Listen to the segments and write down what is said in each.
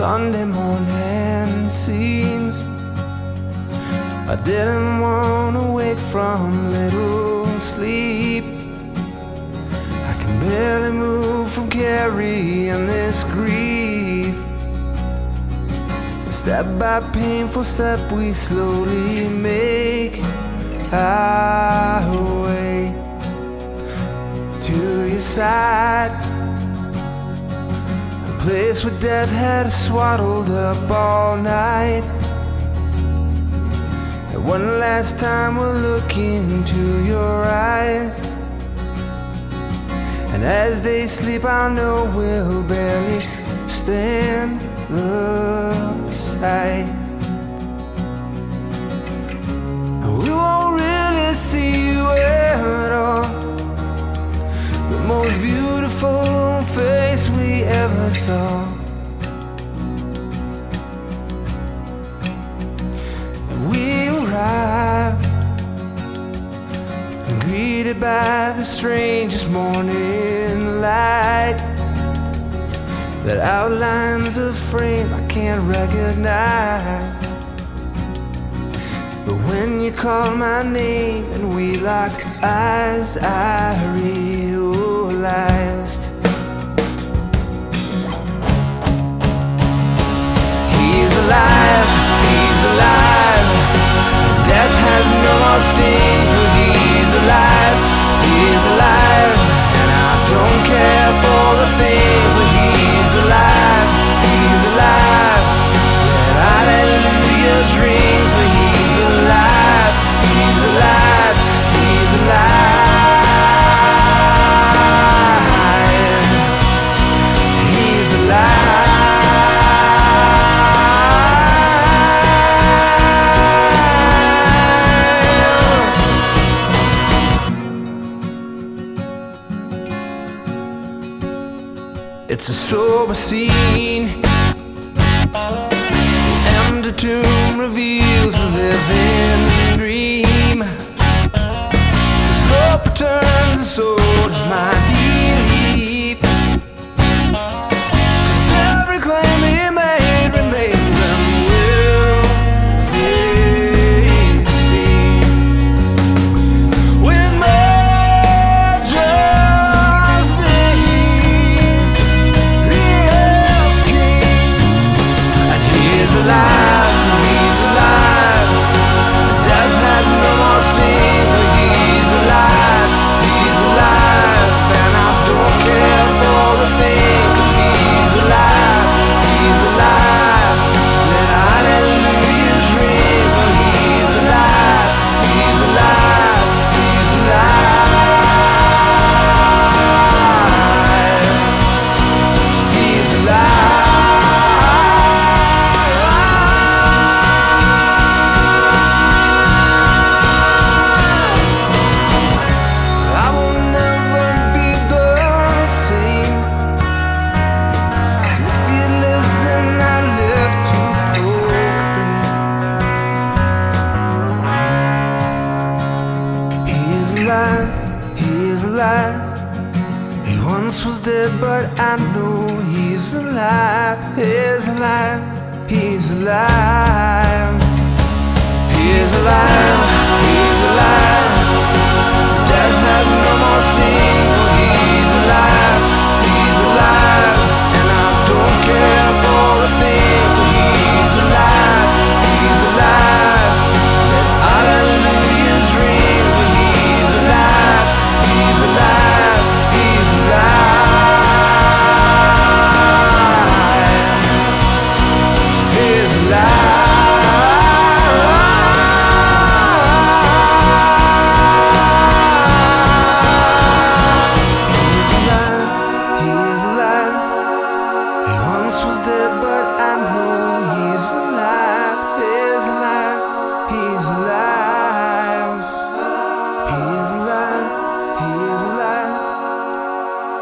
Sunday morning seems I didn't want to wake from little sleep. I can barely move from carrying this grief. Step by painful step, we slowly make our way to your side. Place where death had swaddled up all night. And one last time we'll look into your eyes. And as they sleep, I know we'll barely stand the sight. Saw. And we arrived, greeted by the strangest morning light that outlines a frame I can't recognize. But when you call my name and we lock eyes, I realized more cause he's alive, It's a sober scene. The empty tomb reveals a living dream. Cause hope returns and so alive, alive. He once was dead, but I know he's alive. He's alive, he's alive. He's alive, he's alive.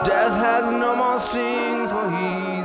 Death has no more sting for him.